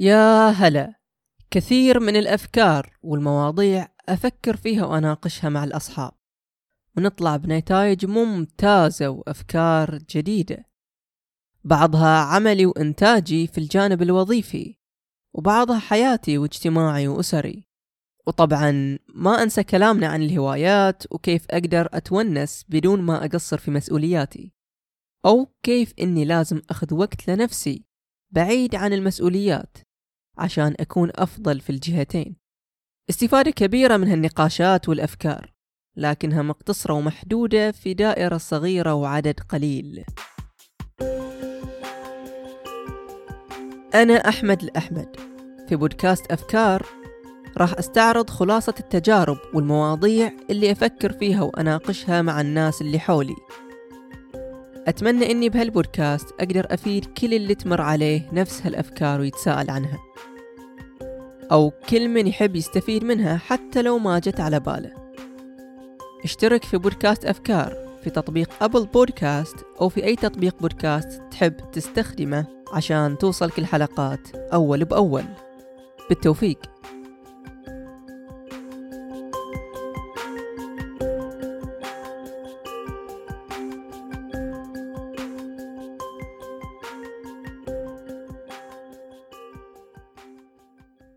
يا هلا. كثير من الأفكار والمواضيع أفكر فيها وأناقشها مع الأصحاب. ونطلع بنتائج ممتازة وأفكار جديدة. بعضها عملي وإنتاجي في الجانب الوظيفي وبعضها حياتي واجتماعي وأسري. وطبعا ما أنسى كلامنا عن الهوايات وكيف أقدر أتونس بدون ما أقصر في مسؤولياتي. أو كيف إني لازم أخذ وقت لنفسي بعيد عن المسؤوليات. عشان أكون أفضل في الجهتين. استفادة كبيرة من هالنقاشات والأفكار لكنها مقتصرة ومحدودة في دائرة صغيرة وعدد قليل. أنا أحمد الأحمد. في بودكاست أفكار راح أستعرض خلاصة التجارب والمواضيع اللي أفكر فيها وأناقشها مع الناس اللي حولي. أتمنى إني بهالبودكاست أقدر أفيد كل اللي تمر عليه نفس هالأفكار ويتساءل عنها. أو كل من يحب يستفيد منها حتى لو ما جت على باله. اشترك في بودكاست أفكار في تطبيق أبل بودكاست أو في أي تطبيق بودكاست تحب تستخدمه عشان توصلك الحلقات أول بأول. بالتوفيق.